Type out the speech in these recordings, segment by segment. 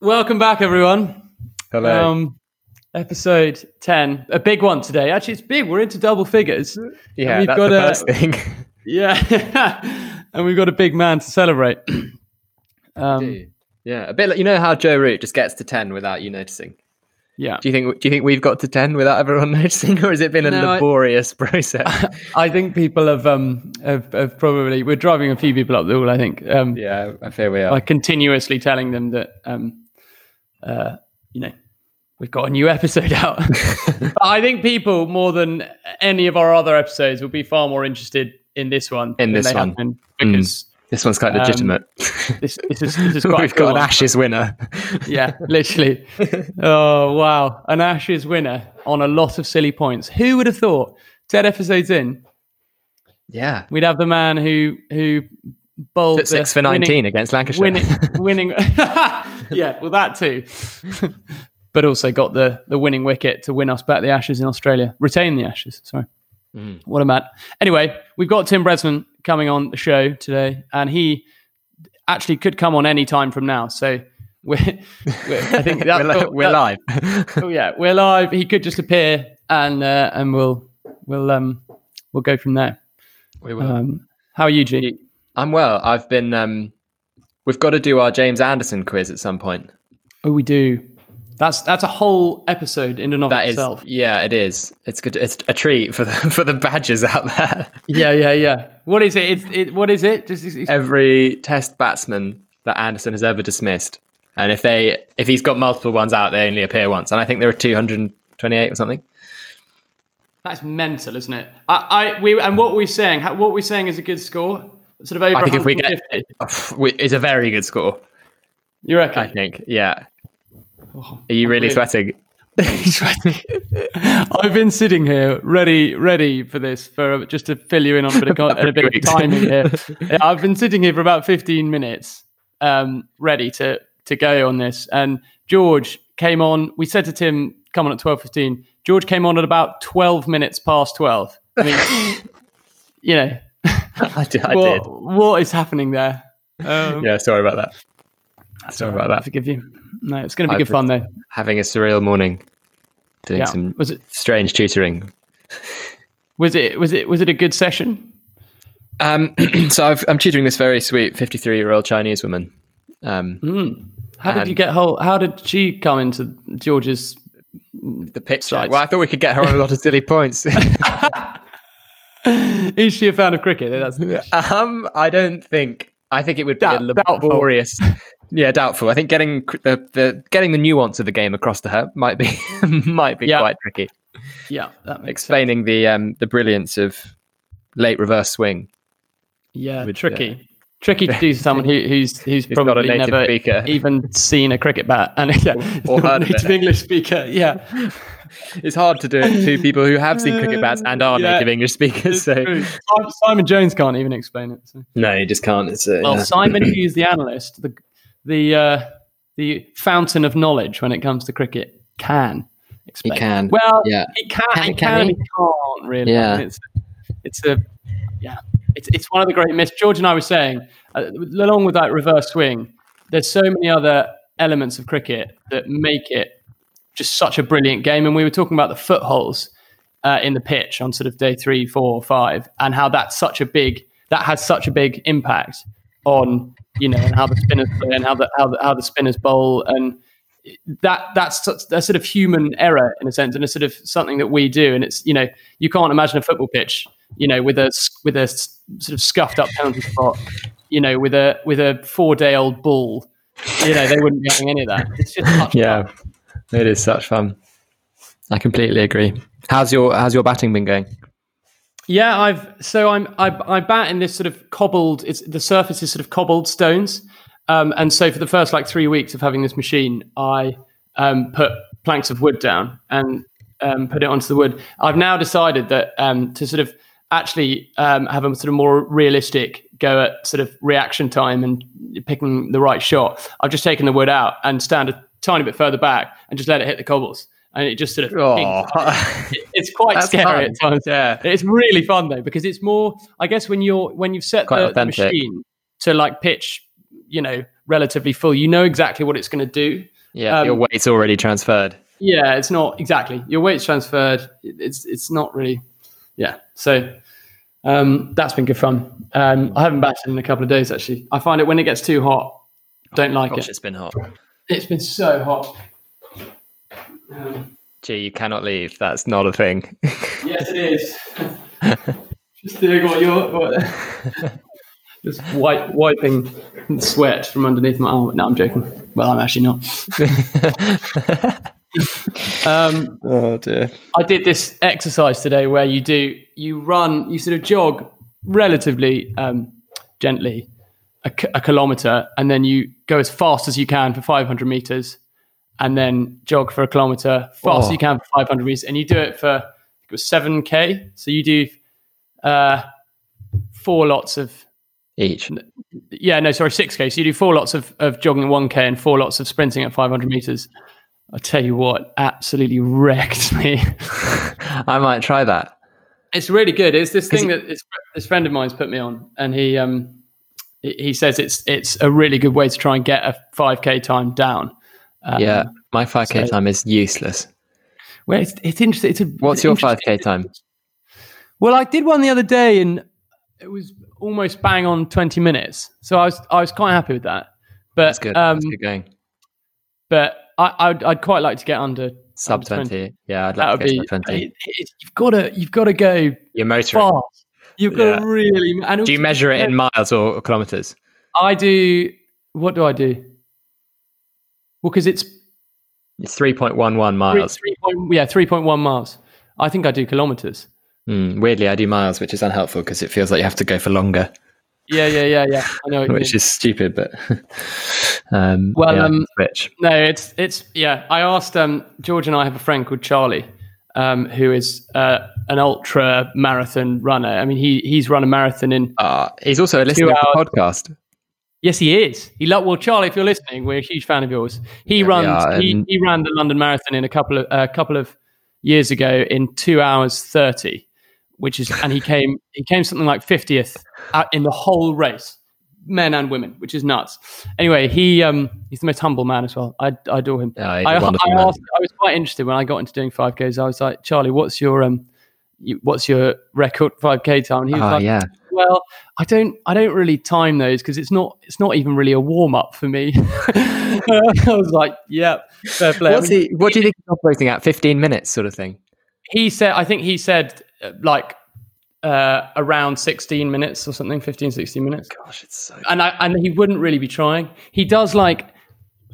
Welcome back, everyone. Hello. Um, episode 10, a big one today. Actually, it's big. We're into double figures. yeah, we've that's got the a- first thing. Yeah. and we've got a big man to celebrate. um, yeah, a bit like you know how Joe Root just gets to ten without you noticing. yeah. Do you think? Do you think we've got to ten without everyone noticing, or has it been a No, I- laborious process? I think people have, um, have, have probably, we're driving a few people up the wall, I think. Um, yeah, I fear we are. by continuously telling them that um, uh, you know we've got a new episode out. but I think people more than any of our other episodes will be far more interested in this one. In this one. been because this one's quite Um, legitimate. this, this is this is quite we've cool got an one. Ashes winner. Yeah, literally. oh wow, an Ashes winner on a lot of silly points. Who would have thought? Ten episodes in, yeah, we'd have the man who who bowled Took six for nineteen winning- against Lancashire. winning, winning. yeah, well, that too. but also got the the winning wicket to win us back the Ashes in Australia, retain the Ashes. Sorry, Mm. what a man. Anyway, we've got Tim Bresnan coming on the show today, and he actually could come on any time from now. So we're, we're I think we're, li- we're that- live. Oh yeah, we're live. He could just appear, and uh, and we'll we'll um we'll go from there. we will. Um, how are you, G? I'm well. I've been. Um, we've got to do our James Anderson quiz at some point. Oh, we do. That's that's a whole episode in and of That is, itself. yeah, it is. It's good. It's a treat for the for the badgers out there. Yeah, yeah, yeah. What is it? It's it. What is it? Just it's- Every Test batsman that Anderson has ever dismissed, and if they if he's got multiple ones out, they only appear once. And I think there are 228 or something. that's mental, isn't it? I, I we and what we're saying, what we're saying is a good score. Sort of over. I think if we get, 150. it's a very good score. you reckon? I think. Yeah. Oh, Are you really really- sweating? I've been sitting here ready, ready for this for just to fill you in on a bit of, con- a bit of timing here. I've been sitting here for about 15 minutes, um, ready to to go on this. And George came on. We said to Tim, "Come on at 12:15." George came on at about 12 minutes past 12. I mean, you know, I did. I what, did. what is happening there? Um, Yeah. Sorry about that. Sorry about I that. forgive you. No, it's going to be I've good fun though. Having a surreal morning, doing Yeah. some Was it? strange tutoring. Was it? Was it? Was it a good session? Um, so I've, I'm tutoring this very sweet 53 year old Chinese woman. Um, How did you get hold? How did she come into George's? the pitch. Sides. Well, I thought we could get her on a lot of silly points. Is she a fan of cricket? That's um, I don't think. I think it would be Doubt- a laborious. Yeah, doubtful. I think getting cr- the, the getting the nuance of the game across to her might be might be Yeah. quite tricky. yeah, that makes sense. Explaining the um the brilliance of late reverse swing. Yeah, with, tricky, tricky to do to someone who, who's who's not a probably native never speaker. even seen a cricket bat and yeah, or of native. English speaker. Yeah, It's hard to do it to people who have seen cricket bats and are Yeah. native English speakers. So True. Simon- Jones can't even explain it. So. no, he just can't. It's uh, Well, Simon, who's the analyst, the the uh, the fountain of knowledge when it comes to cricket, can explain. it. can. Well, yeah. he can. can he can. can he? he can't really. Yeah. I mean, it's a yeah. It's it's one of the great myths. George and I were saying, uh, along with that reverse swing, there's so many other elements of cricket that make it just such a brilliant game. And we were talking about the footholes uh, in the pitch on sort of day three, four, five, and how that's such a big that has such a big impact on you know and how the spinners play and how the how the, how the spinners bowl and that that's a sort of human error in a sense and it's sort of something that we do and it's you know you can't imagine a football pitch you know with a with a sort of scuffed up penalty spot you know with a with a four day old bull you know they wouldn't be having any of that it's just yeah, it is such fun. I completely agree. How's your How's your batting been going? Yeah, I've so I'm I, I bat in this sort of cobbled. It's the surface is sort of cobbled stones, um, and so for the first like three weeks of having this machine, I um, put planks of wood down and um, put it onto the wood. I've now decided that um, to sort of actually um, have a sort of more realistic go at sort of reaction time and picking the right shot. I've just taken the wood out and stand a tiny bit further back and just let it hit the cobbles, and it just sort of pings Oh, it's quite scary fun. at times. Yeah. it's really fun though because it's more. I guess when you're when you've set the, the machine to like pitch, you know, relatively full. You know exactly what it's going to do. Yeah, Um, your weight's already transferred. Yeah, it's not exactly your weight's transferred. It's it's not really. Yeah, so um, that's been good fun. Um, I haven't batted in a couple of days actually. I find it when it gets too hot, don't like Gosh, it. it's been hot. It's been so hot. Um, Gee, you cannot leave. That's not a thing. yes, it is. Just doing what you're. What, just wipe, wiping sweat from underneath my arm. No, I'm joking. Well, I'm actually not. Um, oh dear. I did this exercise today where you do you run you sort of jog relatively um, gently a kilometer and then you go as fast as you can for 500 meters and then jog for a kilometer fast as Oh. you can for 500 meters and you do it for I think it was 7k so you do uh, four lots of Each. yeah no sorry 6k so you do four lots of, of jogging at 1k and four lots of sprinting at 500 meters I tell you what absolutely wrecked me I might try that. It's really good. It's this thing that this, this friend of mine's put me on, and he um he says it's it's a really good way to try and get a five k time down. Um, yeah, my 5k so- time is useless. well, it's it's interesting. It's a, What's it's your 5k time? Well, I did one the other day, and it was almost bang on twenty minutes. So I was I was quite happy with that. But That's good. Um, That's good going. but I I'd, I'd quite like to get under Sub under 20. Yeah, I'd That like would to be. get sub 20. It, it, you've got to you've got to go You're motoring. fast. You've got Yeah. to really. And Do you measure it in miles or, or kilometers? I do. What do I do? Well, because it's It's 3.11 miles. three point, yeah, three point one miles. I think I do kilometers. Hmm, weirdly, I do miles, which is unhelpful because it feels like you have to go for longer, Yeah, yeah, yeah, yeah. I know. Which is stupid, but um, Well, yeah, um, switch. No, it's it's yeah. I asked um, George and I have a friend called Charlie, um, who is uh, an ultra marathon runner. I mean, he he's run a marathon in. Uh, he's also a listener of the podcast. Yes, he is. He lo- well, Charlie, if you're listening, we're a huge fan of yours. He we runs. are, he, he ran the London Marathon in a couple of a couple of years ago in two hours thirty, which is and he came he came something like fiftieth in the whole race, men and women, which is nuts. Anyway, he um he's the most humble man as well. I, I adore him. Yeah, I, I, asked, I was quite interested when I got into doing 5Ks. I was like, Charlie, what's your um, you, what's your record 5K time? And he was Oh, like, yeah. well, I don't, I don't really time those because it's not, it's not even really a warm up for me. I was like, yeah, fair play. I mean, he, what do you think he's operating at? 15 minutes sort of thing? he said, I think he said uh, like uh, around 16 minutes or something, 15, 16 minutes. Gosh, it's so. and I, and he wouldn't really be trying. He does like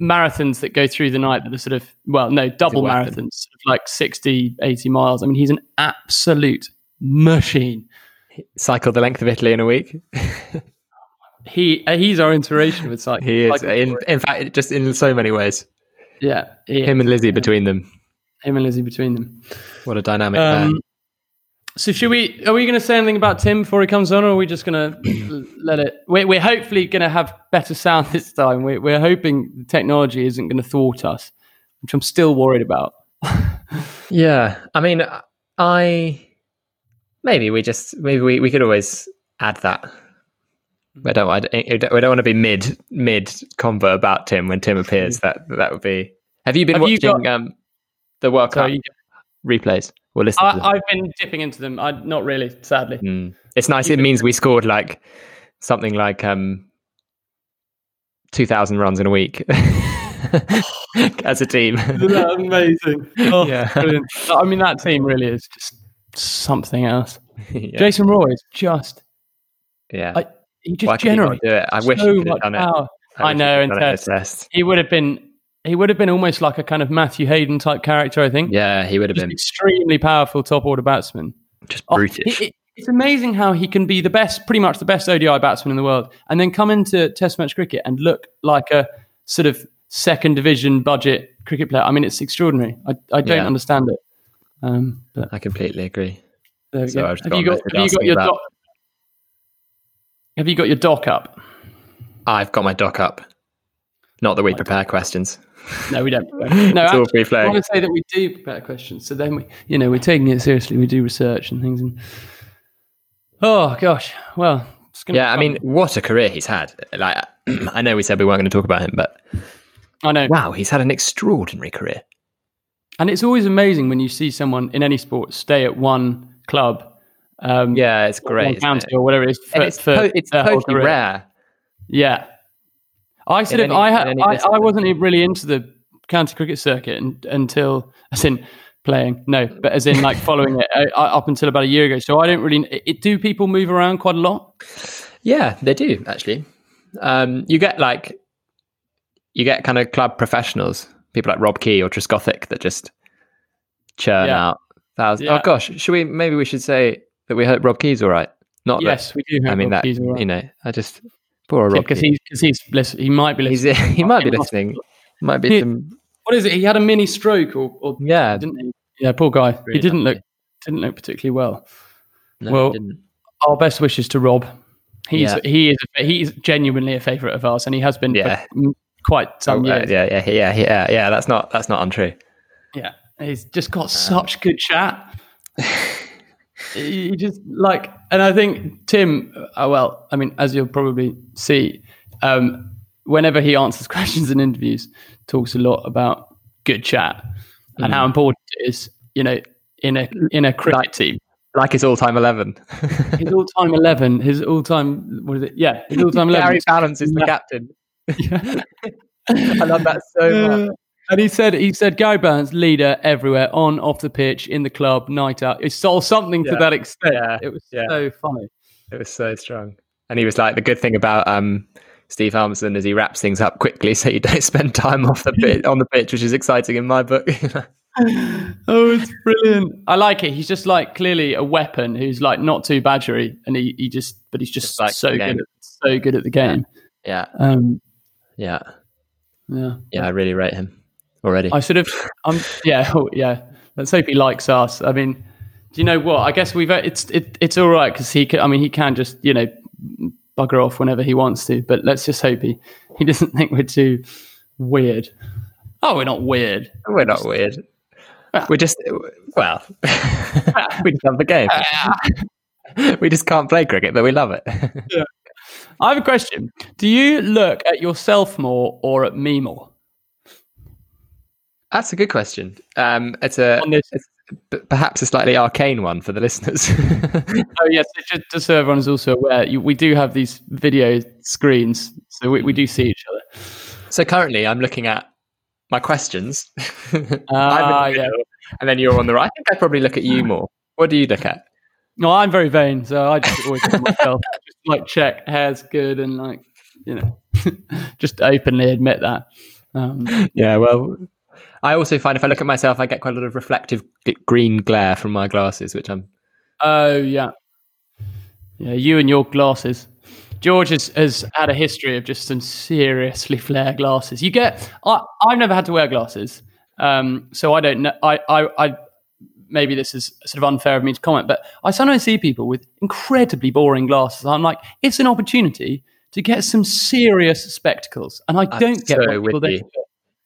marathons that go through the night that are sort of well, no, double marathons, sort of like 60, 80 miles. I mean, he's an absolute machine. Cycle the length of Italy in a week. He uh, he's our inspiration with cycling. He is, cycling in, in fact, just in so many ways. yeah, Him and Lizzie between them. him and Lizzie between them. What a dynamic. Um, so should we? Are we going to say anything about Tim before he comes on, or are we just going to let it? We're, we're hopefully going to have better sound this time. We're, we're hoping the technology isn't going to thwart us, which I'm still worried about. Yeah, I mean, I maybe we just maybe we, we could always add that. We don't, I don't we don't want to be mid mid convo about Tim when Tim appears. That that would be. Have you been Have you watching um, the World Cup replays or listening to them? I, I've been dipping into them. I not really, sadly. Mm. It's nice. It means we scored like something like um, two thousand runs in a week as a team. amazing? Oh, Yeah. brilliant. I mean, that team really is just something else. yeah. Jason Roy is just yeah. I- he just Why could he not generates do it? I wish so he could have much done it. power. I know, could and it test. He would have been. He would have been almost like a kind of Matthew Hayden type character. I think. Yeah, he would have Just been extremely powerful top order batsman. just Oh, brutish. it- it- it's amazing how he can be the best, pretty much the best ODI batsman in the world, and then come into Test match cricket and look like a sort of second division budget cricket player. I mean, it's extraordinary. I, I don't Yeah. understand it. Um, but I completely agree. there we So go. I've Have you got, have you got your doc? Have you got your doc up? I've got my doc up. Not that we prepare questions. No, we don't. No, it's all actually, free I want to say that we do prepare questions. So then we, you know, we're taking it seriously. We do research and things. And oh gosh, well, it's gonna Yeah, I mean, what a career he's had. Like, I know we said we weren't going to talk about him, but I know. wow, he's had an extraordinary career. And it's always amazing when you see someone in any sport stay at one club. Um, Yeah, it's great. county it? or whatever it is. For, And it's, for it's totally rare. Yeah. I sort of, any- I, had, I, I wasn't really into the county cricket circuit un until, as in playing, no, but as in like following it uh, up until about a year ago. So I don't really, it, do people move around quite a lot? Yeah, they do actually. Um, you get like you get kind of club professionals, people like Rob Key or Trescothick that just churn Yeah. out thousands. Yeah. Oh gosh, should we? Maybe we should say that we hope Rob Key's all right. Not that- yes, we do. Have I mean Rob that Keys all right. you know. I just poor Rob because Key. he's because he's listen, he might be He's, listening. he might be listening. hospital. Might be He- some. What is it? He had a mini stroke, or, or Yeah, didn't he? Yeah, poor guy. Really he didn't look unlucky. didn't look particularly well. no, well, he didn't. Our best wishes to Rob. He's Yeah. he is he's genuinely a favourite of ours, and he has been Yeah. for quite some Oh, uh, years. yeah, yeah, yeah, yeah, yeah. That's not that's not untrue. Yeah, he's just got such good chat. he just like, and I think Tim. Uh, well, I mean, as you'll probably see, um, whenever he answers questions in interviews, talks a lot about good chat and how important it is. You know, in a in a cricket Like- team. Like his all-time eleven. His all-time eleven. His all-time. What is it? Yeah, his all-time eleven. Gary Ballance is the Yeah. captain. I love that so much. And he said, he said, Gary Burns, leader everywhere, on, off the pitch, in the club, night out. He saw something to that extent. Yeah. It was Yeah. so funny. It was so strong. And he was like, the good thing about um, Steve Harmison is he wraps things up quickly so you don't spend time off the pitch, on the pitch, which is exciting in my book. oh, it's brilliant. I like it. He's just like clearly a weapon who's like not too badgery, and he, he just, but he's just Just likes so good, at, so good at the game. yeah, Um, yeah, yeah. yeah. I really rate him already. I sort of, um, yeah, oh, yeah. Let's hope he likes us. I mean, do you know what? I guess we've it's it, it's all right because he can. I mean, he can just you know bugger off whenever he wants to. But let's just hope he he doesn't think we're too weird. Oh, we're not weird. We're not weird. Ah. We're just, well, we just love the game. we just can't play cricket, but we love it. I have a question. Do you look at yourself more or at me more? That's a good question. Um, it's a it's perhaps a slightly arcane one for the listeners. Oh yes, just, just so everyone is also aware, you, we do have these video screens, so we, we do see each other. so currently, I'm looking at my questions. Ah, yeah. and then you're on the right. I think I probably look at you more. What do you look at? No, I'm very vain, so I just always look at myself, just like check hair's good and like you know, just openly admit that. Um, Yeah, well, I also find if I look at myself, I get quite a lot of reflective green glare from my glasses, which I'm. oh yeah, yeah. You and your glasses. George has, has had a history of just some seriously flare glasses. You get. I, I've never had to wear glasses, um, so I don't know. I, I, I maybe this is sort of unfair of me to comment, but I sometimes see people with incredibly boring glasses. I'm like, it's an opportunity to get some serious spectacles, and I I'm don't get so people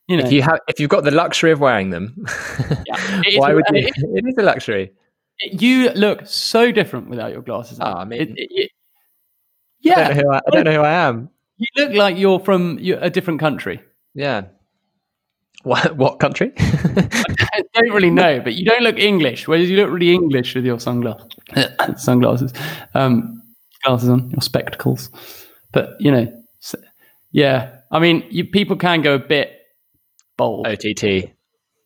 you. do it. You know, If you have, if you've got the luxury of wearing them, Yeah. Why would you? it- It is a luxury. you look so different without your glasses. Oh. I mean- It- it- it- I yeah, don't know who I, I don't know who I am. you look like you're from a different country. Yeah. What what country? I don't really know, but you don't look English. Whereas you look really English with your sunglasses, sunglasses, um, glasses on, your spectacles. But you know, yeah. I mean, you, people can go a bit bold, OTT.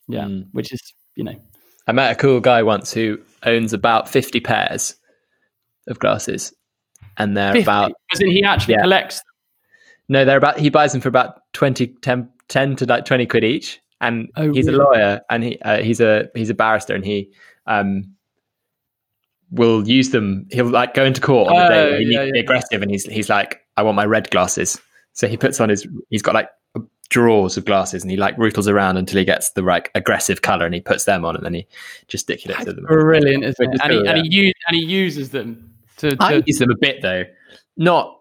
yeah, mm. which is you know, I met a cool guy once who owns about fifty pairs of glasses, and they're 50, about as in he actually Yeah. collects. no, they're about he buys them for about 20, 10, 10 to like twenty quid each, and Oh, he's really? a lawyer and he uh, he's a he's a barrister and he um will use them. He'll like go into court on the day Oh, where he needs yeah, to be yeah. aggressive, and he's he's like, I want my red glasses. So he puts on his he's got like drawers of glasses and he like rootles around until he gets the right aggressive color and he puts them on and then he gesticulates at them. Brilliant, isn't Which it? is And he, cool, and, he use, and he uses them to. to I use them a bit though, not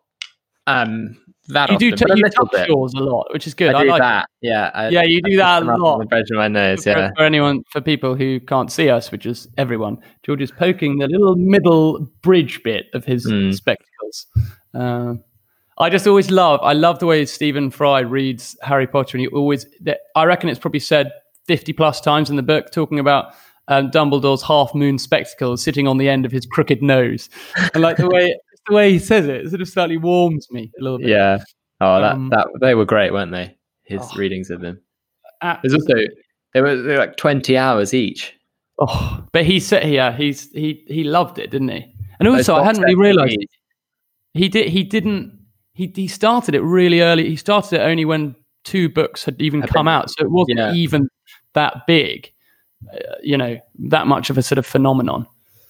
um that you do. often, T- but a you little touch bit. yours a lot, which is good. I I, do like that. Yeah, I, Yeah, you I do that a them up on lot. the bridge of my nose. For, Yeah, for anyone, for people who can't see us, which is everyone, George is poking the little middle bridge bit of his Mm. spectacles. Um, I just always love. I love the way Stephen Fry reads Harry Potter, and he always. I reckon it's probably said fifty plus times in the book, talking about um, Dumbledore's half moon spectacles sitting on the end of his crooked nose, and like the way the way he says it, it sort of slightly warms me a little bit. Yeah. Oh, that Um, that they were great, weren't they? His Oh. readings of them. Uh, There's also they were, they were like twenty hours each. oh, but he said, yeah, he's he he loved it, didn't he? And also, I hadn't really realised he- he did. He didn't. He he started it really early. He started it only when two books had even come out, so it wasn't Yeah. even that big. Uh, you know, that much of a sort of phenomenon.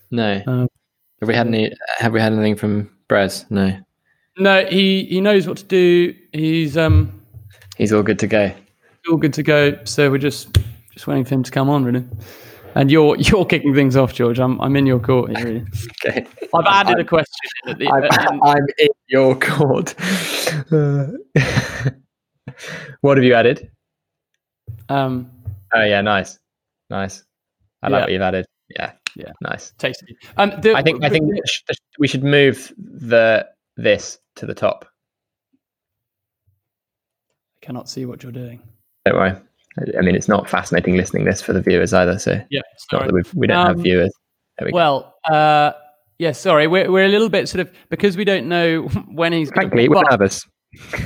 No. Um, have we had any? Have we had anything from Brez? No. No, he he knows what to do. He's um He's all good to go. all good to go. So we're just just waiting for him to come on, really. And you're you're kicking things off, George. I'm I'm in your court. Really. Okay. I've added a question. the, I'm, in- I'm in your court. Uh, what have you added? um, Oh yeah, nice, nice. I like what you've added. Yeah, Yeah. nice. tasty. Um, the, I think I think we should- we should move the this to the top. I cannot see what you're doing. Don't worry. I- mean, it's not fascinating listening this for the viewers either. So Yeah, not that we've, don't have Um, viewers. We. Well, uh, yeah, sorry, we're we're a little bit sort of because we don't know when he's going Frankly, to we're nervous.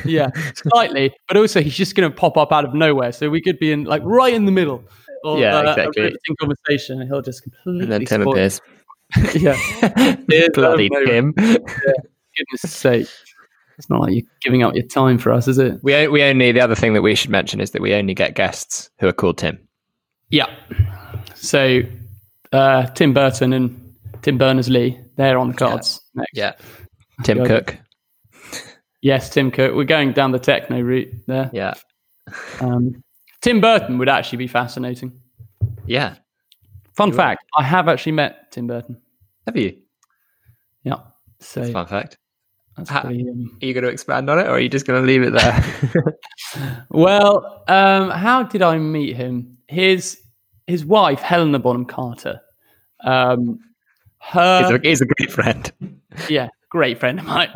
Yeah, slightly, but also he's just going to pop up out of nowhere, so we could be in like right in the middle. Of, Yeah, uh, exactly. A conversation, and he'll just completely. And then Tim spoil- appears. yeah, Bloody. Tim. goodness sake, it's not like you're giving up your time for us, is it? We we only the other thing that we should mention is that we only get guests who are called Tim. Yeah. So, uh, Tim Burton and Tim Berners Lee, they're on the cards next. Yeah. Tim Cook. Yes, Tim Cook. We're going down the techno route there. Yeah. Um, Tim Burton would actually be fascinating. Yeah. Fun Sure. fact: I have actually met Tim Burton. Have you? Yeah. So fun fact. Pretty. Um, Are you going to expand on it, or are you just going to leave it there? well, um, how did I meet him? His his wife, Helena Bonham Carter. Um, her he's, a, he's a great friend. yeah, great friend of mine.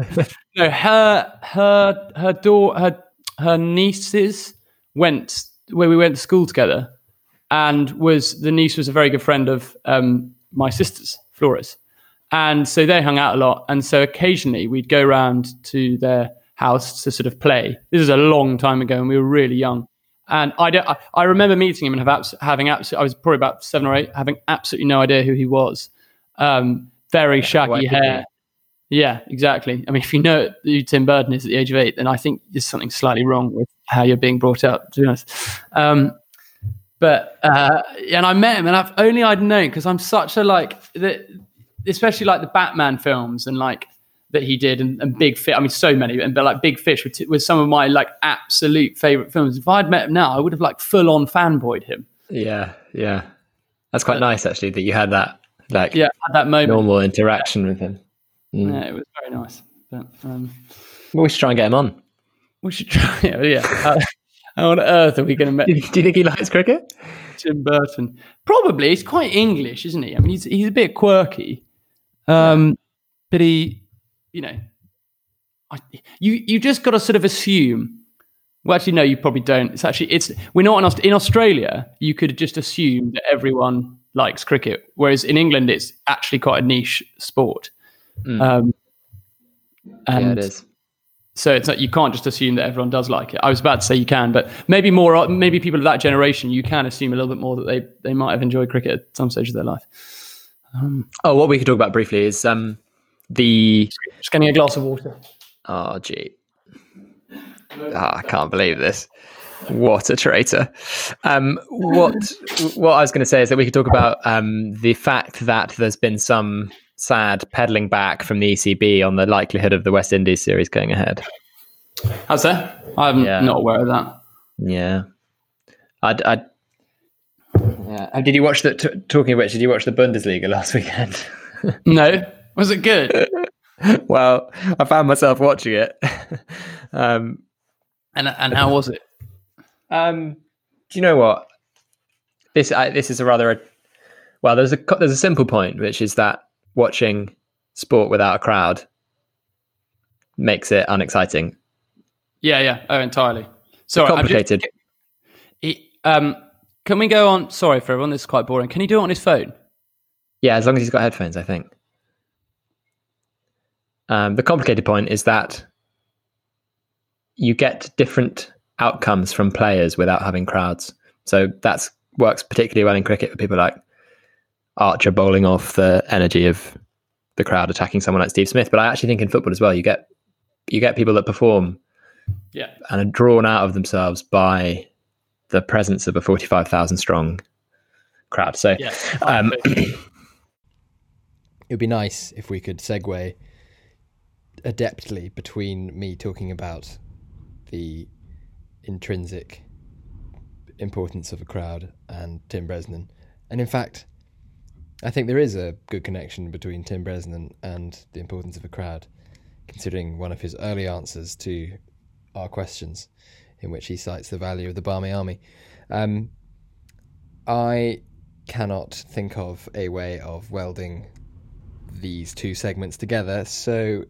no, her her her daughter her her nieces went where we went to school together, and was the niece was a very good friend of um, my sister's, Flora's, and so they hung out a lot. And so occasionally we'd go round to their house to sort of play. This is a long time ago, and we were really young. And I, don't, I, I remember meeting him and have abs- having absolutely, I was probably about seven or eight, having absolutely no idea who he was. Um, very why shaggy hair. Yeah, exactly. I mean, if you know who Tim Burton is at the age of eight, then I think there's something slightly wrong with how you're being brought up, to be honest. Um, but, uh, and I met him and I've only I'd known because I'm such a like, the, especially like the Batman films and like that he did and, and Big Fish. I mean, so many, and but like Big Fish t- were some of my like absolute favorite films. If I'd met him now, I would have like full on fanboyed him. Yeah, yeah. That's quite nice actually that you had that like Yeah, at that moment. normal interaction with him. Mm. Yeah, it was very nice. But um, Well, we should try and get him on. we should try. Yeah, yeah. How, how on earth are we going to meet do you think he likes cricket? Tim Burton? Probably. He's quite English, isn't he? I mean, he's he's a bit quirky, um, but he, you know, I, you you just got to sort of assume. Well, actually, no, you probably don't. It's actually it's we're not in, in Australia. You could just assume that everyone likes cricket, whereas in England, it's actually quite a niche sport. Mm. Um, and yeah, it is. So it's not, you can't just assume that everyone does like it. I was about to say you can, but maybe more, maybe people of that generation, you can assume a little bit more that they, they might have enjoyed cricket at some stage of their life. Um, Oh, what we could talk about briefly is um the just getting a glass of water. oh gee, Ah, I can't believe this. What a traitor! Um, what what I was going to say is that we could talk about um, the fact that there's been some sad peddling back from the ECB on the likelihood of the West Indies series going ahead. How's that? I'm Yeah. not aware of that. Yeah, I'd. I'd yeah. Uh, Did you watch the? T- talking of which, did you watch the Bundesliga last weekend? No, was it good? well, I found myself watching it. um, and and how was it? um, do you know what? This I, this is a rather a, well. There's a there's a simple point, which is that watching sport without a crowd makes it unexciting. Yeah, yeah, oh, entirely. Sorry, I'm just- complicated. Um, can we go on? Sorry for everyone, this is quite boring. Can he do it on his phone? Yeah, as long as he's got headphones, I think. Um, the complicated point is that you get different outcomes from players without having crowds. So that works particularly well in cricket for people like Archer bowling off the energy of the crowd attacking someone like Steve Smith. But I actually think in football as well, you get you get people that perform Yeah. and are drawn out of themselves by the presence of a forty-five thousand strong crowd. So Yeah. um, It would be nice if we could segue adeptly between me talking about the intrinsic importance of a crowd and Tim Bresnan. And in fact, I think there is a good connection between Tim Bresnan and the importance of a crowd, considering one of his early answers to our questions, in which he cites the value of the Barmy Army. Um, I cannot think of a way of welding these two segments together, so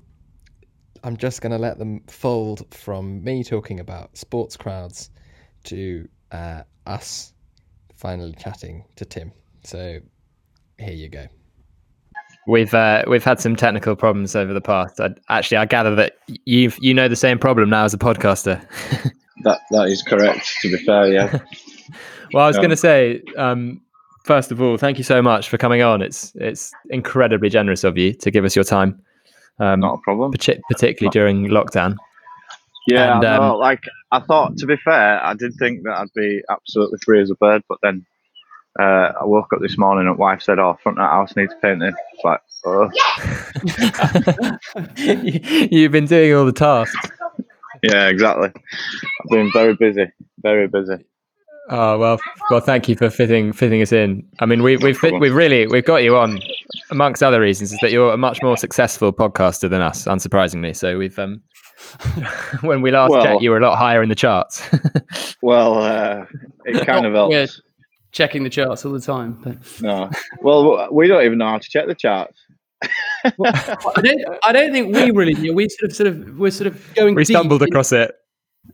I'm just going to let them fold from me talking about sports crowds to uh, us finally chatting to Tim. So here you go. We've uh, we've had some technical problems over the past. I, actually, I gather that you you know the same problem now as a podcaster. That that is correct. To be fair, yeah. well, I was Um, going to say, um, first of all, thank you so much for coming on. It's it's incredibly generous of you to give us your time, um, Not a problem. partic- particularly during lockdown. Yeah, and, um, know, like I thought. To be fair, I did think that I'd be absolutely free as a bird, but then uh, I woke up this morning and wife said, "Oh, front of the house needs painting." It's like, oh, You've been doing all the tasks. Yeah, exactly. I've been very busy, very busy. Oh well, well, thank you for fitting fitting us in. I mean, we, we've fit, we've really we've got you on, amongst other reasons, is that you're a much more successful podcaster than us, unsurprisingly. So we've um, when we last Well- checked, you were a lot higher in the charts. Well, uh, it kind of helps. We're checking the charts all the time. But No, well, we don't even know how to check the charts. I don't. I don't think we really knew. We sort of, sort of, we're sort of going. we stumbled in- across it.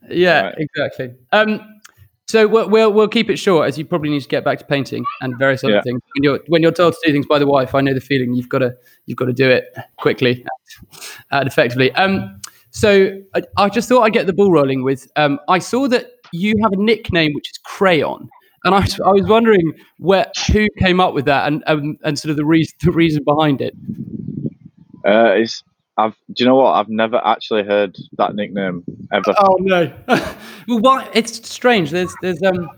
Yeah, Right. exactly. Um, so we'll, we'll we'll keep it short, as you probably need to get back to painting and various other Yeah. things. When you're when you're told to do things by the wife, I know the feeling. You've got to you've got to do it quickly and effectively. Um, so I, I just thought I'd get the ball rolling with. Um, I saw that you have a nickname which is Crayon, and I, was- I was wondering where who came up with that and um, and sort of the reason the reason behind it. Uh, it's, I've, do you know what? I've never actually heard that nickname ever. Oh no! well, why? It's strange. There's there's um.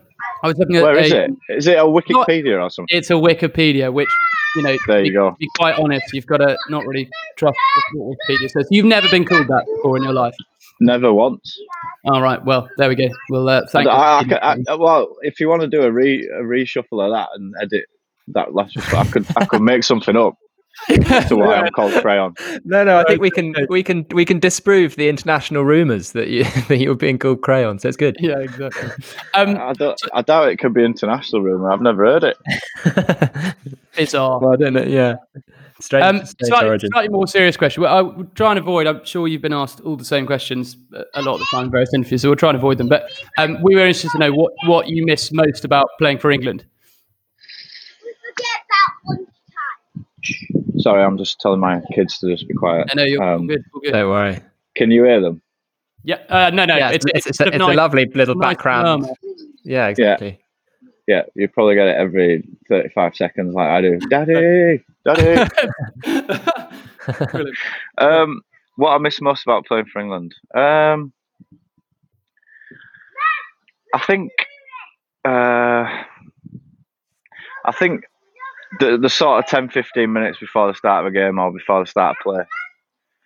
I was looking at Where is a- it? Is it a Wikipedia or something? it's a Wikipedia, which you know. There you be, go. Be quite honest, you've got to not really trust Wikipedia So You've never been called that before in your life. Never once. All right. Well, there we go. Well, uh, thank I, you. I, I, well, if you want to do a re a reshuffle of that and edit that last, reshuffle, I could I could make something up to why I'm called Crayon. No, no, I think we can we can we can disprove the international rumours that you that you're being called crayon. So it's good. yeah, exactly. Um, I don't. I doubt it could be international rumor. I've never heard it. bizarre. well, I don't know. Yeah, strange, Um, strange slightly, origin. slightly more serious question. Well, I will try and avoid. I'm sure you've been asked all the same questions uh, a lot of the time in various interviews, so we'll try and avoid them. But um, we were interested to know what, what you miss most about playing for England. Sorry, I'm just telling my kids to just be quiet. I know you're Um, good. good. Don't worry. Can you hear them? Yeah. Uh, no, no. yeah, it's, it's, it's, sort a, of it's a lovely little nice background. murmur. Yeah, exactly. Yeah, you probably get it every 35 seconds, like I do. Daddy, daddy. Um, what I miss most about playing for England, um, I think, uh, I think the the sort of 10, 15 minutes before the start of a game or before the start of play,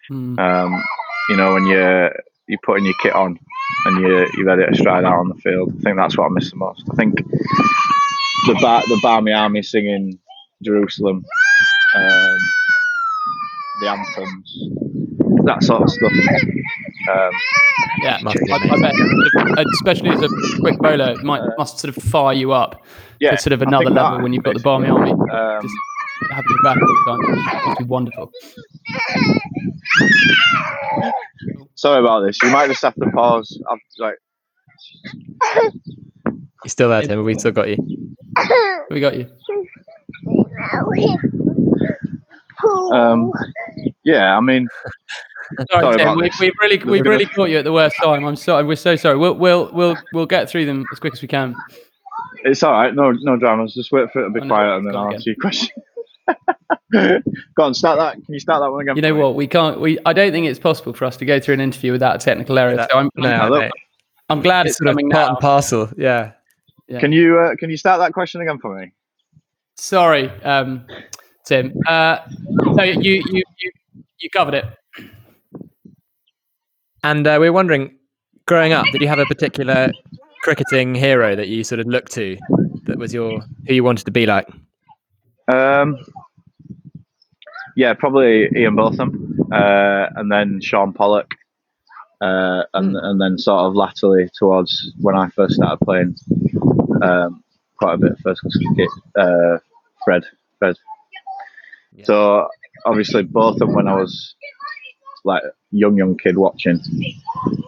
Hmm. um, you know, when you're you're putting your kit on and you you're ready to stride out on the field. I think that's what I miss the most. I think the bar, the Barmy Army singing Jerusalem, um, the anthems, that sort of stuff. Um, Yeah, Must I, I bet, especially as a quick bowler, it might must sort of fire you up yeah, to sort of another level that, when you've got the basically. Barmy Army Um, just having you back all the time. It must be wonderful. Sorry about this. You might just have to pause. I'm like, You're still there, Tim. We still got you. We got you. um, yeah. I mean, Sorry, Sorry Tim. we, we've really we've really caught you at the worst time. I'm sorry. We're so sorry. We'll we'll we'll we'll get through them as quick as we can. it's all right. No, no dramas. Just wait for it to be Oh, no, quiet, and then I'll again. answer your question. Go on, start that. Can you start that one again? You know for me? what? We can't. We I don't think it's possible for us to go through an interview without a technical error. That- so I'm, no, I'm, look. I'm glad it's it's, sort of part now. and parcel. Yeah. Yeah. Can you uh, can you start that question again for me? Sorry, um, Tim. Uh, no, you you you you covered it. And uh, we are wondering, growing up, did you have a particular cricketing hero that you sort of looked to, that was your who you wanted to be like? Um, yeah, probably Ian Botham, uh, and then Shaun Pollock, uh, and and then sort of latterly towards when I first started playing um, quite a bit of first class cricket, uh, Fred, Fred. Yeah. So obviously Botham when I was like young young kid watching,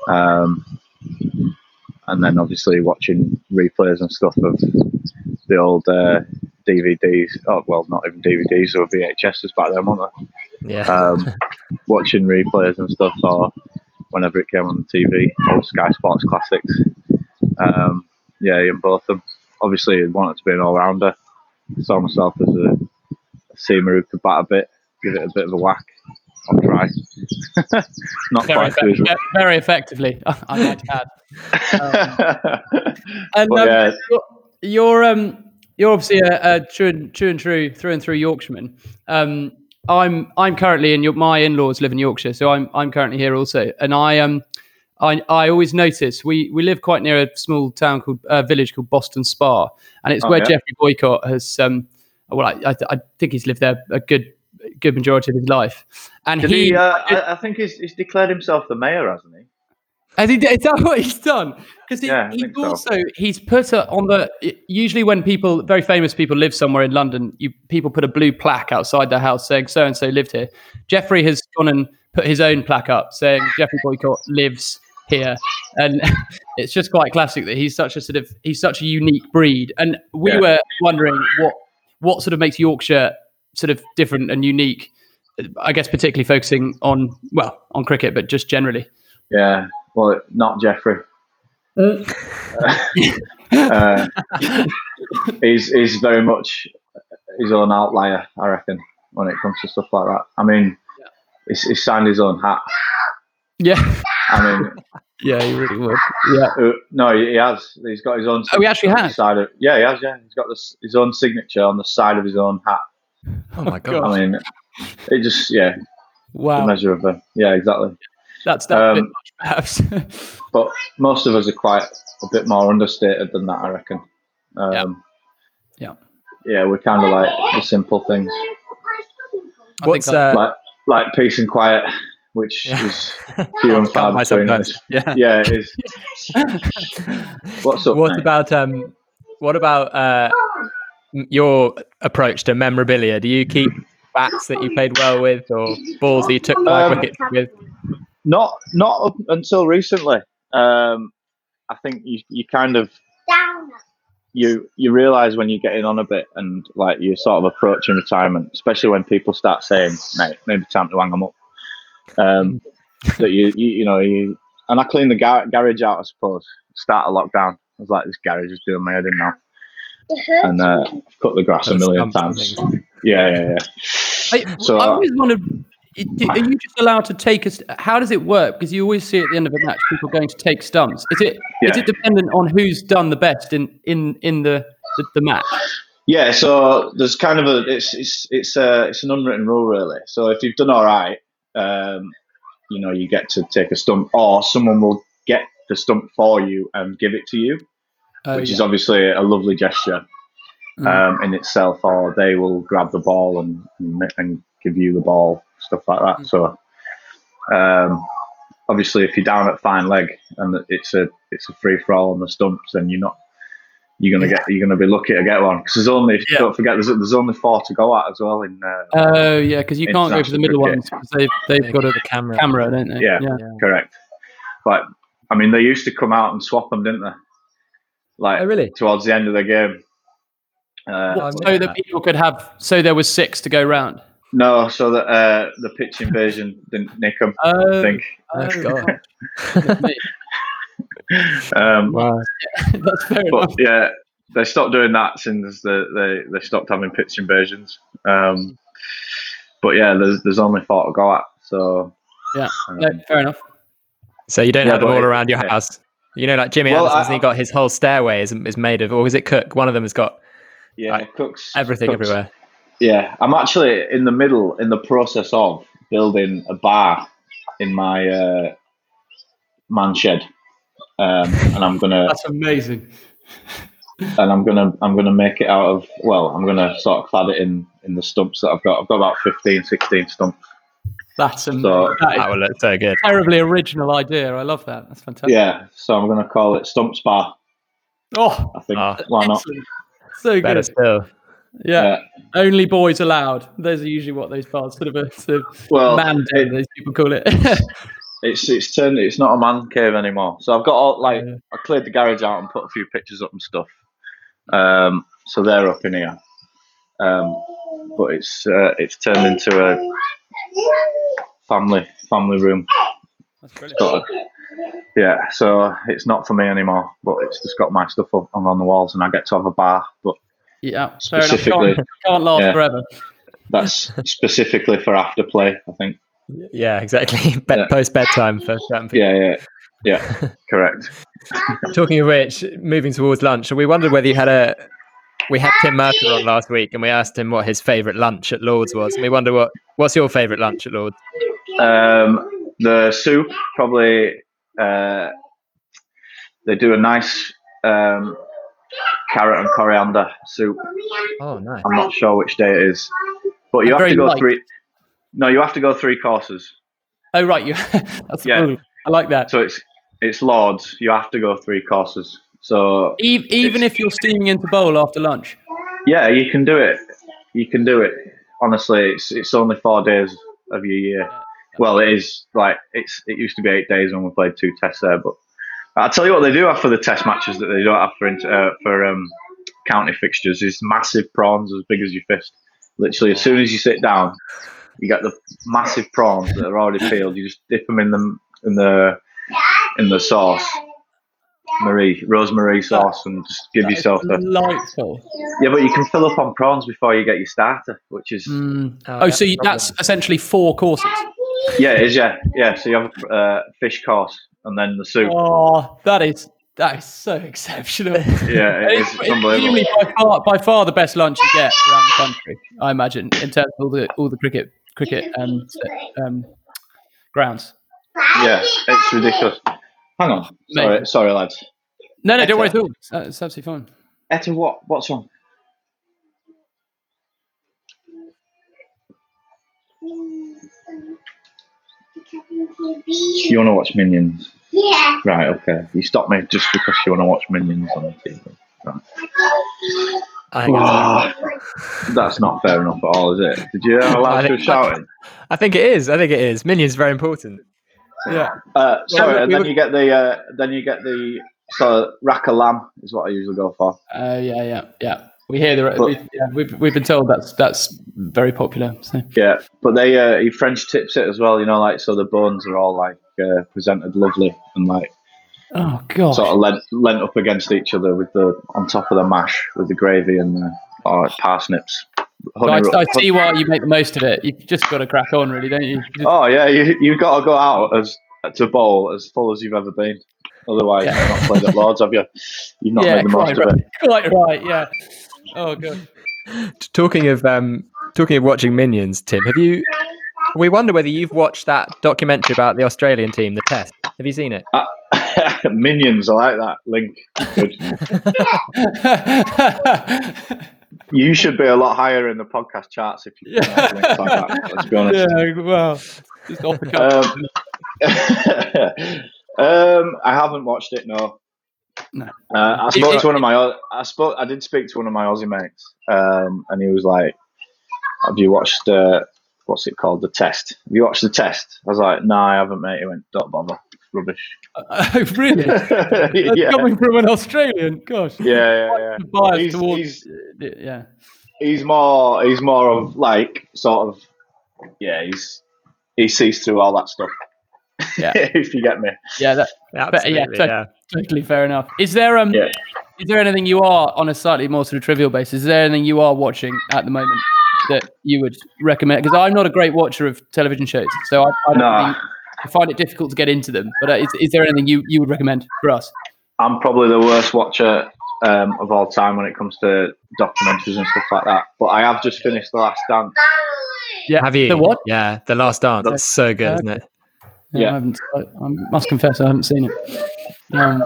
um, and then obviously watching replays and stuff of the old uh, DVDs. Oh well, not even DVDs or VHSs back then, weren't they? Yeah. Um, watching replays and stuff, or whenever it came on the TV, or Sky Sports Classics. Um, yeah, and both of them. Obviously, I wanted to be an all rounder. Saw myself as a, who could bat a bit, give it a bit of a whack. I'll try. Not Very, quite his very effectively, I might add. And But um, yeah. you're, you're um you're obviously a, a true and true and true through and through Yorkshireman. Um, I'm I'm currently in your my in-laws live in Yorkshire, so I'm I'm currently here also, and I um. I, I always notice we, we live quite near a small town called uh, village called Boston Spa, and it's Oh, where yeah. Geoffrey Boycott has um well I, I, I think he's lived there a good good majority of his life, and Did he, he, uh, I, I think he's, he's declared himself the mayor, hasn't he? Has he, is that what he's done? Because he, Yeah, he's think so. also he's put a, on the usually when people very famous people live somewhere in London, you people put a blue plaque outside their house saying so and so lived here. Geoffrey has gone and put his own plaque up saying Geoffrey Boycott lives here, and it's just quite classic that he's such a sort of he's such a unique breed. And we Yeah. were wondering what what sort of makes Yorkshire sort of different and unique. I guess particularly focusing on well on cricket, but just generally. Yeah. Well, not Geoffrey. uh, he's he's very much his own outlier, I reckon, when it comes to stuff like that. I mean, he's, he's signed his own hat. Yeah. I mean, Yeah, he really would. Yeah. uh, no, he he has. He's got his own. Oh, he actually signature on the has? Side of, yeah, he has. Yeah, he's got this, his own signature on the side of his own hat. oh my God. god. I mean, it just yeah, the Wow. measure of a yeah, exactly. That's that a bit Um, much, perhaps. But most of us are quite a bit more understated than that, I reckon. Um, Yeah. Yeah. Yeah, we're kind of like the simple things, What's uh, like like peace and quiet, which Yeah. is few and far between. Yeah. Yeah, it is. What's up, What mate? about um? What about uh? Your approach to memorabilia? Do you keep bats that you played well with, or balls that you took five Um, wickets with? Not not up until recently. Um, I think you you kind of you you realize when you're getting on a bit and like you're sort of approaching retirement, especially when people start saying, "Mate, maybe time to hang them up." Um, that you, you you know you and I cleaned the gar- garage out, I suppose. Start of lockdown, I was like, "This garage is doing my head in now," and uh, cut the grass a million times. Yeah, yeah, yeah. I, So, I uh, always i- are you just allowed to take us? How does it work? Because you always see at the end of a match people going to take stumps. Is it is Yeah. it dependent on who's done the best in in in the the, the match? Yeah, so there's kind of a it's it's it's a it's an unwritten rule really. So if you've done all right, um, you know you get to take a stump, or someone will get the stump for you and give it to you, Oh, which yeah. is obviously a lovely gesture Mm. um, in itself. Or they will grab the ball and and give you the ball, stuff like that. So um, obviously, if you're down at fine leg and it's a it's a free for all on the stumps, then you're not you're gonna get you're gonna be lucky to get one because there's only Yeah. don't forget there's there's only four to go at as well in uh, Oh yeah, because you can't go for the middle cricket. ones because they've they've got a the camera. camera, don't they? Yeah. correct. But I mean, they used to come out and swap them, didn't they? Like Oh, really? towards the end of the game. Uh, What, I so that people could have. So there was six to go round. no, so that uh, the pitch invasion didn't nick them. Oh, I think. Oh, oh, God. goodness me. Um, Wow. That's fair but enough. yeah, they stopped doing that since the, they they stopped having pitch inversions. Um, but yeah, there's there's only four to go at. So Yeah. um, No, fair enough. So you don't Yeah, have them all it- around your yeah. house. You know, like Jimmy Well, Anderson's, I- he got his whole stairway is, is made of, or is it Cook? One of them has got yeah, Like, Cooks everything Cooks- everywhere. Yeah, I'm actually in the middle in the process of building a bar in my uh, man shed, um, and I'm gonna That's amazing. and I'm gonna I'm gonna make it out of well, I'm gonna sort of clad it in in the stumps that I've got. I've got about 15, 16 stumps. That's amazing. So- that is That will look so good. terribly original idea. I love that. That's fantastic. Yeah, so I'm gonna call it Stumps Bar. Oh, I think Ah, why not? excellent. So Better good. still. Yeah. Yeah. Only boys allowed. Those are usually what those bars sort of a sort of Well, man it- those people call it. It's it's turned. It's not a man cave anymore. So I've got all like Yeah. I cleared the garage out and put a few pictures up and stuff. Um, so they're up in here. Um, but it's uh, it's turned into a family family room. That's brilliant. A- yeah, so it's not for me anymore. But it's just got my stuff up on, on the walls, and I get to have a bar. But Yeah, fair enough. specifically, Can't, can't last yeah. forever. that's specifically for after play. I think. Yeah, exactly. Bed, Yeah. Post bedtime for certain people. Yeah, yeah, yeah. correct. Talking of which, moving towards lunch, we wondered whether you had a. We had Tim Mercer on last week, and we asked him what his favourite lunch at Lords was. And we wonder what what's your favourite lunch at Lords? Um, the soup probably uh, they do a nice um, carrot and coriander soup. Oh, nice. I'm not sure which day it is, but you And have to go light. three. No, you have to go three courses. Oh right, you. that's Yeah. ooh, I like that. So it's it's Lords. You have to go three courses. So E- even if you're steaming into bowl after lunch. yeah, you can do it. You can do it. Honestly, it's it's only four days of your year. Well, it is like it's it used to be eight days when we played two tests there, but I'll tell you what they do have for the test matches that they don't have for uh, for um, county fixtures is massive prawns as big as your fist. Literally, as soon as you sit down, you get the massive prawns that are already peeled. You just dip them in the in the in the sauce, Marie rosemary sauce, and just give That is yourself a delightful. yeah. But you can fill up on prawns before you get your starter, which is Mm. Oh, Oh, yeah, so you, that's essentially four courses. yeah, it is yeah, yeah. So you have a uh, fish course and then the soup. Oh, that is that is so exceptional. Yeah, it is It's, it's unbelievable. by far, by far the best lunch you get around the country. I imagine in terms of all the all the cricket cricket and um, grounds. Yeah, it's ridiculous. Hang on, sorry, Amazing. sorry, lads. No, no, don't worry Etta. at all. It's, uh, it's absolutely fine. Etta, what? What's wrong? You want to watch Minions? Yeah. Right, okay. You stop me just because you want to watch Minions on the TV. I think, Ah, that's not fair enough at all, is it? Did you hear how I loud think- shouting? I think it is. I think it is. Minions very important. Yeah. Uh, sorry, we and then were- you get the uh, then you get the so rack of lamb is what I usually go for. Uh, yeah, yeah, yeah. We hear the. But- we, yeah, we've, we've been told that's that's very popular. So. Yeah, but they uh, he French tips it as well. You know, like so the bones are all like uh, presented lovely and like Oh god. sort of lent, lent up against each other with the on top of the mash with the gravy and the oh, parsnips. So I, Honey ro- I see why you make the most of it. You've just got to crack on, really, don't you? Just- Oh yeah, you you got to go out as to bowl as full as you've ever been. Otherwise, Yeah. you've not played at Lords, have you? You've not yeah, made the most quite of it. Quite right. Yeah. Oh god. Talking of um, talking of watching Minions, Tim, have you? We wonder whether you've watched that documentary about the Australian team, the Test. Have you seen it? Minions, I like that link. Good. You should be a lot higher in the podcast charts if you Yeah. yeah. links like that. Let's be honest. yeah. Well, just off the cuff. Um, um, I haven't watched it. No, No. Uh, I spoke it- to one of my. I spoke. I did speak to one of my Aussie mates, um, and he was like, "Have you watched? Uh, what's it called? The test? Have you watched the test?" I was like, "No, I haven't, mate." He went, "Don't bother, rubbish." Oh, really? That's yeah. coming from an Australian. Gosh. yeah, yeah, yeah. Biased He's- towards, he's- yeah. He's more. He's more of like sort of. Yeah, he's he sees through all that stuff. Yeah. if you get me. Yeah, that, Absolutely, yeah, so- yeah. totally fair enough. Is there um Yeah. is there anything you are on a slightly more sort of trivial basis? Is there anything you are watching at the moment that you would recommend? Because I'm not a great watcher of television shows, so I, I, don't Nah. really- I find it difficult to get into them. But uh, is, is there anything you, you would recommend for us? I'm probably the worst watcher um, of all time when it comes to documentaries and stuff like that. But I have just finished The Last Dance. Yeah, Have you? The what? Yeah, The Last Dance. That's so good, isn't it? Yeah, Yeah. I, haven't, I, I must confess I haven't seen it. Um,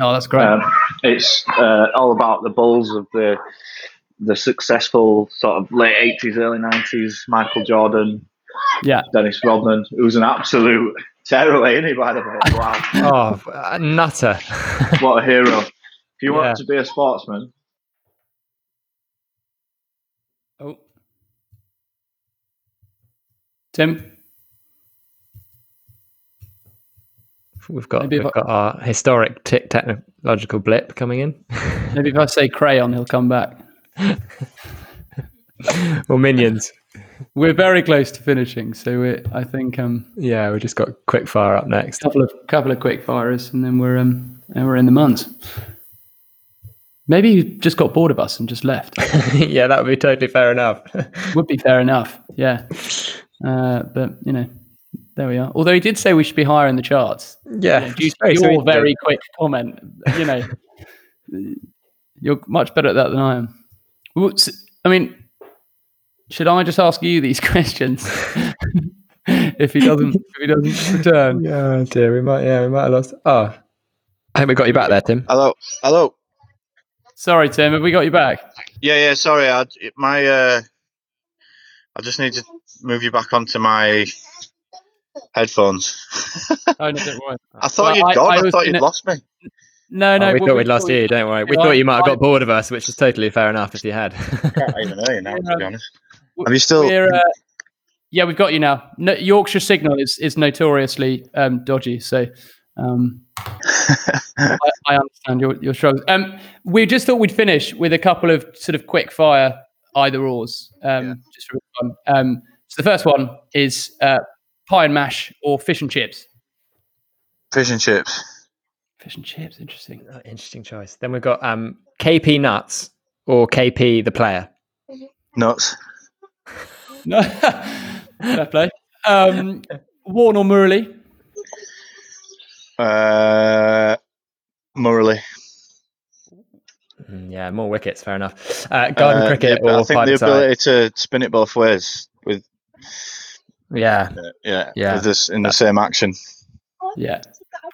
oh, that's great. Um, it's uh, all about the Bulls of the the successful sort of late 80s, early 90s. Michael Jordan, yeah, Dennis Rodman, who's an absolute tearaway, isn't he? By the way, wow, Oh, nutter. what a hero! If you Yeah. want to be a sportsman, Oh. Tim? We've got Maybe we've I- got our historic te- technological blip coming in. Maybe if I say crayon, he'll come back. or minions. We're very close to finishing, so we're, I think um, Yeah, we just got quick fire up next. couple of couple of quick fires, and then we're um, and we're in the months. Maybe you just got bored of us and just left. yeah, that would be totally fair enough. Would be fair enough, yeah. Uh, but you know, there we are. Although he did say we should be higher in the charts. yeah, Due to your very quick comment, you know, you're much better at that than I am. I mean, should I just ask you these questions if he doesn't if he doesn't return? Yeah, dear, we might. Yeah, we might have lost. Oh, I think we got you back there, Tim. Hello, hello. Sorry, Tim, have we got you back? Yeah, yeah. Sorry, I my uh, I just need to move you back onto my headphones. Oh no, don't worry. I thought Well, you'd I- gone. I I, thought you'd gonna- lost me. No, no, Oh, we well, thought we'd lost you. Don't worry. We Yeah, thought you might have I- got bored of us, which is totally fair enough if you had. I Can't even hear you now, to be honest. W- Have you still? We're, uh, yeah, we've got you now. No, Yorkshire signal is, is notoriously um, dodgy, so um, I, I understand your, your struggles. Um, we just thought we'd finish with a couple of sort of quick fire either ors. Um, Just for fun. Um, so the first one is uh, pie and mash or fish and chips. Fish and chips. Fish and chips, interesting. Oh, interesting choice. Then we've got um, KP Nuts or KP the player. Nuts. No, fair play. Um, Warne or Murali? Uh, Murali. Mm, yeah, more wickets. Fair enough. Uh, garden Uh, cricket yeah, or I think the five-a-side. ability to spin it both ways with Yeah, uh, yeah, Yeah. with this in the same action. Yeah.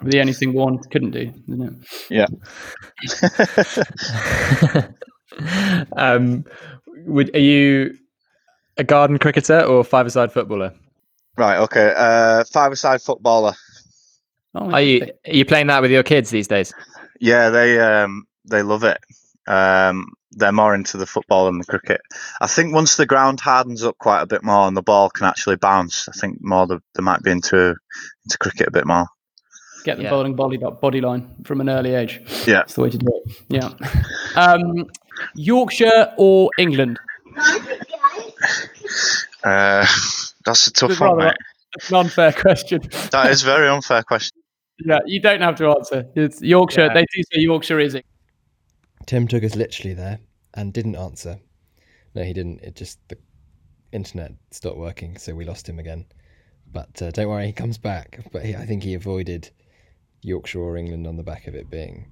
The only thing Warne couldn't do, isn't it? Yeah. um, would are you a garden cricketer or five-a-side footballer? Right. Okay. Uh, five-a-side footballer. Oh, Are you are you playing that with your kids these days? Yeah, they um they love it. Um, they're more into the football than the cricket. I think once the ground hardens up quite a bit more and the ball can actually bounce, I think more the, they might be into into cricket a bit more. Get the Yeah. bowling body, body line from an early age. Yeah. That's the way to do it. Yeah. Um, Yorkshire or England? Uh, that's a tough It's one, mate. That's an unfair question. That is a very unfair question. yeah, you don't have to answer. It's Yorkshire. Yeah. They do say Yorkshire is it. Tim took us literally there and didn't answer. No, he didn't. It just the internet stopped working, so we lost him again. But uh, don't worry, he comes back. But he, I think he avoided Yorkshire or England on the back of it being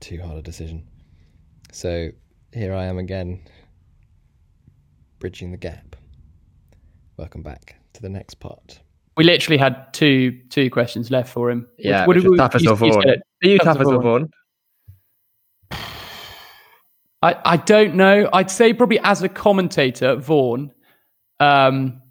too hard a decision. So here I am again, bridging the gap. Welcome back to the next part. We literally had two two questions left for him. Yeah, what which did is we- Tuffers you- or you Vaughan. it. Are you tough Tuffers or or Vaughan? I, I don't know. I'd say probably as a commentator, Vaughan. Um,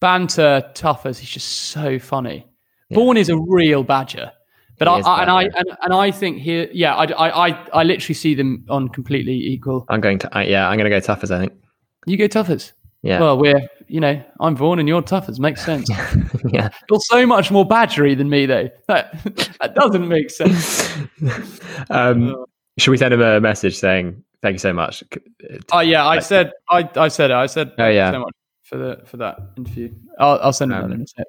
banter, tough as he's just so funny. Vaughan is a real badger. But He I, I and I and, and I think here, yeah, I, I, I, I literally see them on completely equal. I'm going to. I yeah, I'm going to go Tuffers. I think. You go Tuffers. Yeah. Well, we're you know I'm Vaughan and you're Tuffers. Makes sense. yeah. you're so much more badgery than me, though. That that doesn't make sense. um, should we send him a message saying thank you so much? Oh yeah, I said I, I said it. I said Oh, yeah. so much for the for that interview. I'll, I'll send it Um, on in a sec.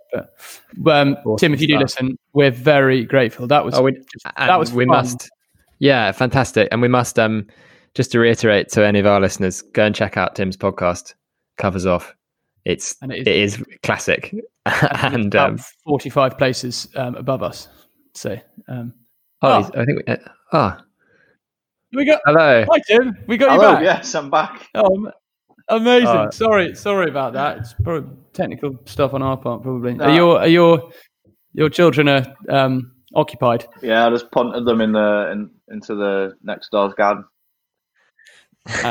But um, awesome Tim, if you do stuff. listen, we're very grateful. That was Oh, we, that was we fun. must. Yeah, fantastic. And we must um just to reiterate to any of our listeners, go and check out Tim's podcast. Covers off. It's And it it is, classic. and about um, 45 places um, above us. So um, oh, Oh. I think we, uh, oh, we got hello. hi Tim, we got Hello, you back. yes, I'm back. Oh, amazing. Oh. sorry, sorry about that. It's probably technical stuff on our part. Probably. No. Are your are your your children are um, occupied? Yeah, I just punted them in the in, into the next door's garden.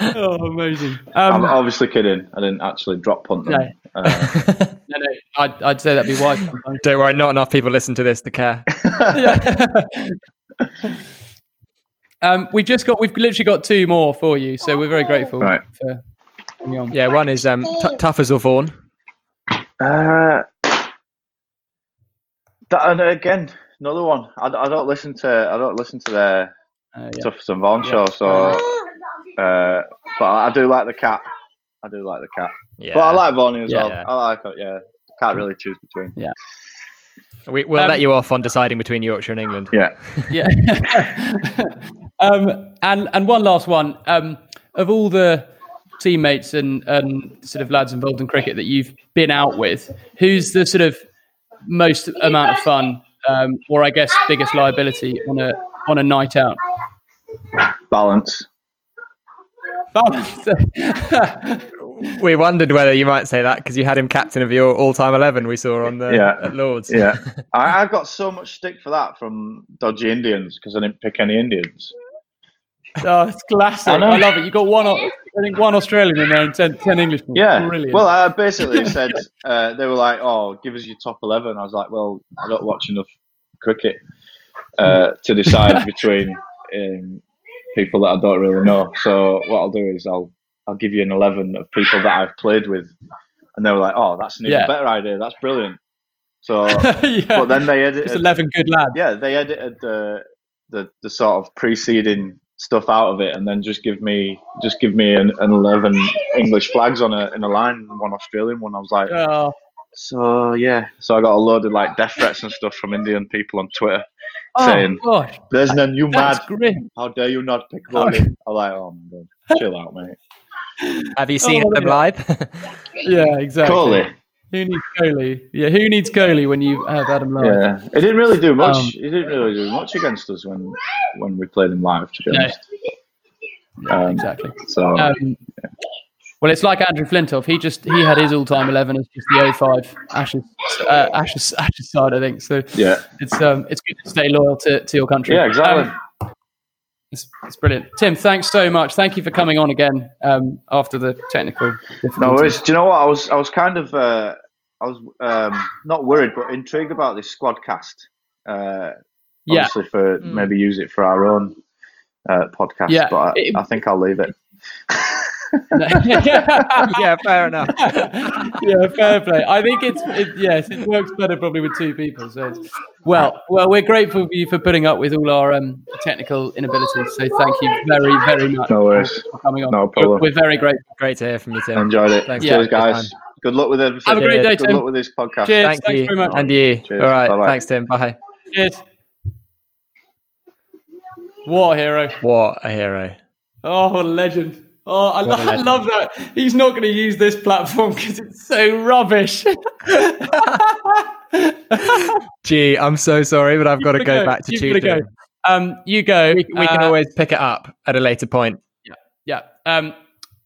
oh, amazing. I'm Um, obviously kidding. I didn't actually drop punt them. No. Uh, no, no, I'd, I'd say that'd be wise. Don't worry, not enough people listen to this to care. yeah. um, we just got we've literally got two more for you, so we're very grateful Right. for on. Yeah, one is um t- Tuffers or Vaughan. uh, that, and again, another one. I, I don't listen to I don't listen to their Uh, yeah. Tuffers and Vaughan show, so uh, but I do like the cat. I do like the cat, Yeah, but I like Vaughan as Yeah. well. I like it. Yeah, can't really choose between. we, we'll Um, let you off on deciding between Yorkshire and England. Yeah, Yeah. um, and and one last one. Um, of all the teammates and, and sort of lads involved in cricket that you've been out with, who's the sort of most amount of fun, um, or I guess biggest liability on a on a night out? Balance. Ballance. We wondered whether you might say that because you had him captain of your all-time eleven we saw on the Yeah. at Lords. Yeah, I, I got so much stick for that from dodgy Indians because I didn't pick any Indians. oh, it's classic. I I, love it. You got one. I think one Australian in there and 10, 10 English. Yeah. brilliant. Well, I basically said uh, they were like, "Oh, give us your top 11. I was like, "Well, I don't watch enough cricket uh, to decide between um, people that I don't really know. So what I'll do is I'll I'll give you an 11 of people that I've played with." And they were like, "Oh, that's an even Yeah. better idea. That's brilliant." So, yeah. but then they edited. eleven good lads. Yeah, they edited the the the sort of preceding stuff out of it, and then just give me just give me an, an 11 English flags on a in a line, one Australian one. I was like. Oh, So yeah, so I got a load of like death threats and stuff from Indian people on Twitter oh saying, gosh, "There's none, you mad? that's grim. How dare you not pick Kohli?" I'm like, "Oh my god, chill out, mate." Have you seen Oh, them live? Yeah, exactly. Kohli, Who needs Kohli? Yeah, who needs Kohli when you have Adam Lyth? yeah, it didn't really do much. Um, it didn't really do much against us when when we played him live, to be No. honest. Yeah, Um, exactly. So Um, well, it's like Andrew Flintoff. He just he had his all-time eleven as just the 05 Ashes uh, Ashes Ashes side, I think. So yeah, it's um it's good to stay loyal to, to your country. yeah, exactly. Um, it's, it's brilliant, Tim. Thanks so much. Thank you for coming on again um, after the technical difficulties. No worries. Do you know what? I was I was kind of uh, I was um, not worried, but intrigued about this SquadCast. Uh, Yeah. obviously for Mm. maybe use it for our own uh, podcast, Yeah, but I, it- I think I'll leave it. yeah, fair enough. yeah, fair play. I think it's it, yes, it works better probably with two people. So, it's, well, well, we're grateful for you for putting up with all our um, technical inabilities. So, thank you very, very much No worries. for coming on. No problem. We're very grateful. Great to hear from you, Tim. Enjoyed it. Thanks Yeah. Cheers, guys. Good luck with everything. Have a great day, Good Tim. luck with this podcast. Cheers. Thank Thanks you, very much. and you. Cheers. All right, Bye-bye. thanks, Tim. Bye. Cheers. What a hero! What a hero. Oh, what a legend! Oh, I, lo- a I love that. He's not going to use this platform because it's so rubbish. Gee, I'm so sorry, but I've got to go gotta back to You've tutoring. go. Um, you go. We, we can Uh, always pick it up at a later point. Yeah. Um,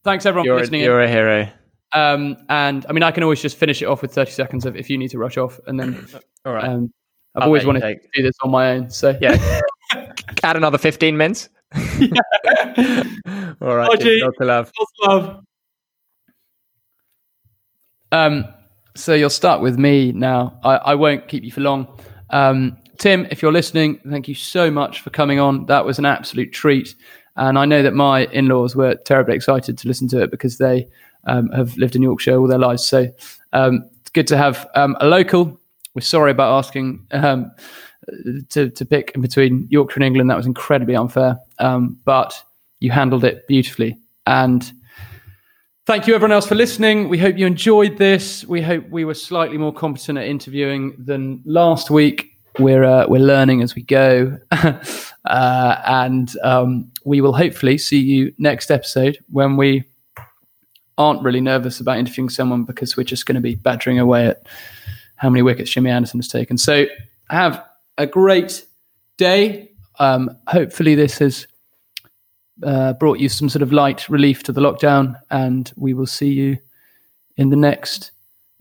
thanks everyone You're, for a, listening. in. you're a hero. Um, and I mean, I can always just finish it off with 30 seconds of if you need to rush off. And then All right. um, I've I'll always wanted take- to do this on my own. So, Yeah. Add another 15 minutes. All right. Bye, Lots of love. Lots of love. Um, so you'll start with me now. I, I won't keep you for long. Um, Tim, if you're listening, thank you so much for coming on. That was an absolute treat. And I know that my in laws were terribly excited to listen to it because they um, have lived in Yorkshire all their lives. So um, it's good to have um, a local. We're sorry about asking um, to, to pick in between Yorkshire and England. That was incredibly unfair. Um, but you handled it beautifully. And thank you, everyone else, for listening. We hope you enjoyed this. We hope we were slightly more competent at interviewing than last week. We're uh, we're learning as we go, uh, and um, we will hopefully see you next episode when we aren't really nervous about interviewing someone because we're just going to be badgering away at how many wickets Jimmy Anderson has taken. So have a great day. Um, hopefully, this has uh, brought you some sort of light relief to the lockdown, and we will see you in the next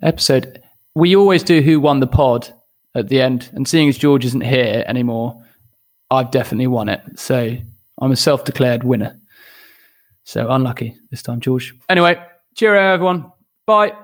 episode. We always do Who Won the Pod at the end, and seeing as George isn't here anymore, I've definitely won it. So I'm a self declared winner. So unlucky this time, George. Anyway, cheerio, everyone. Bye.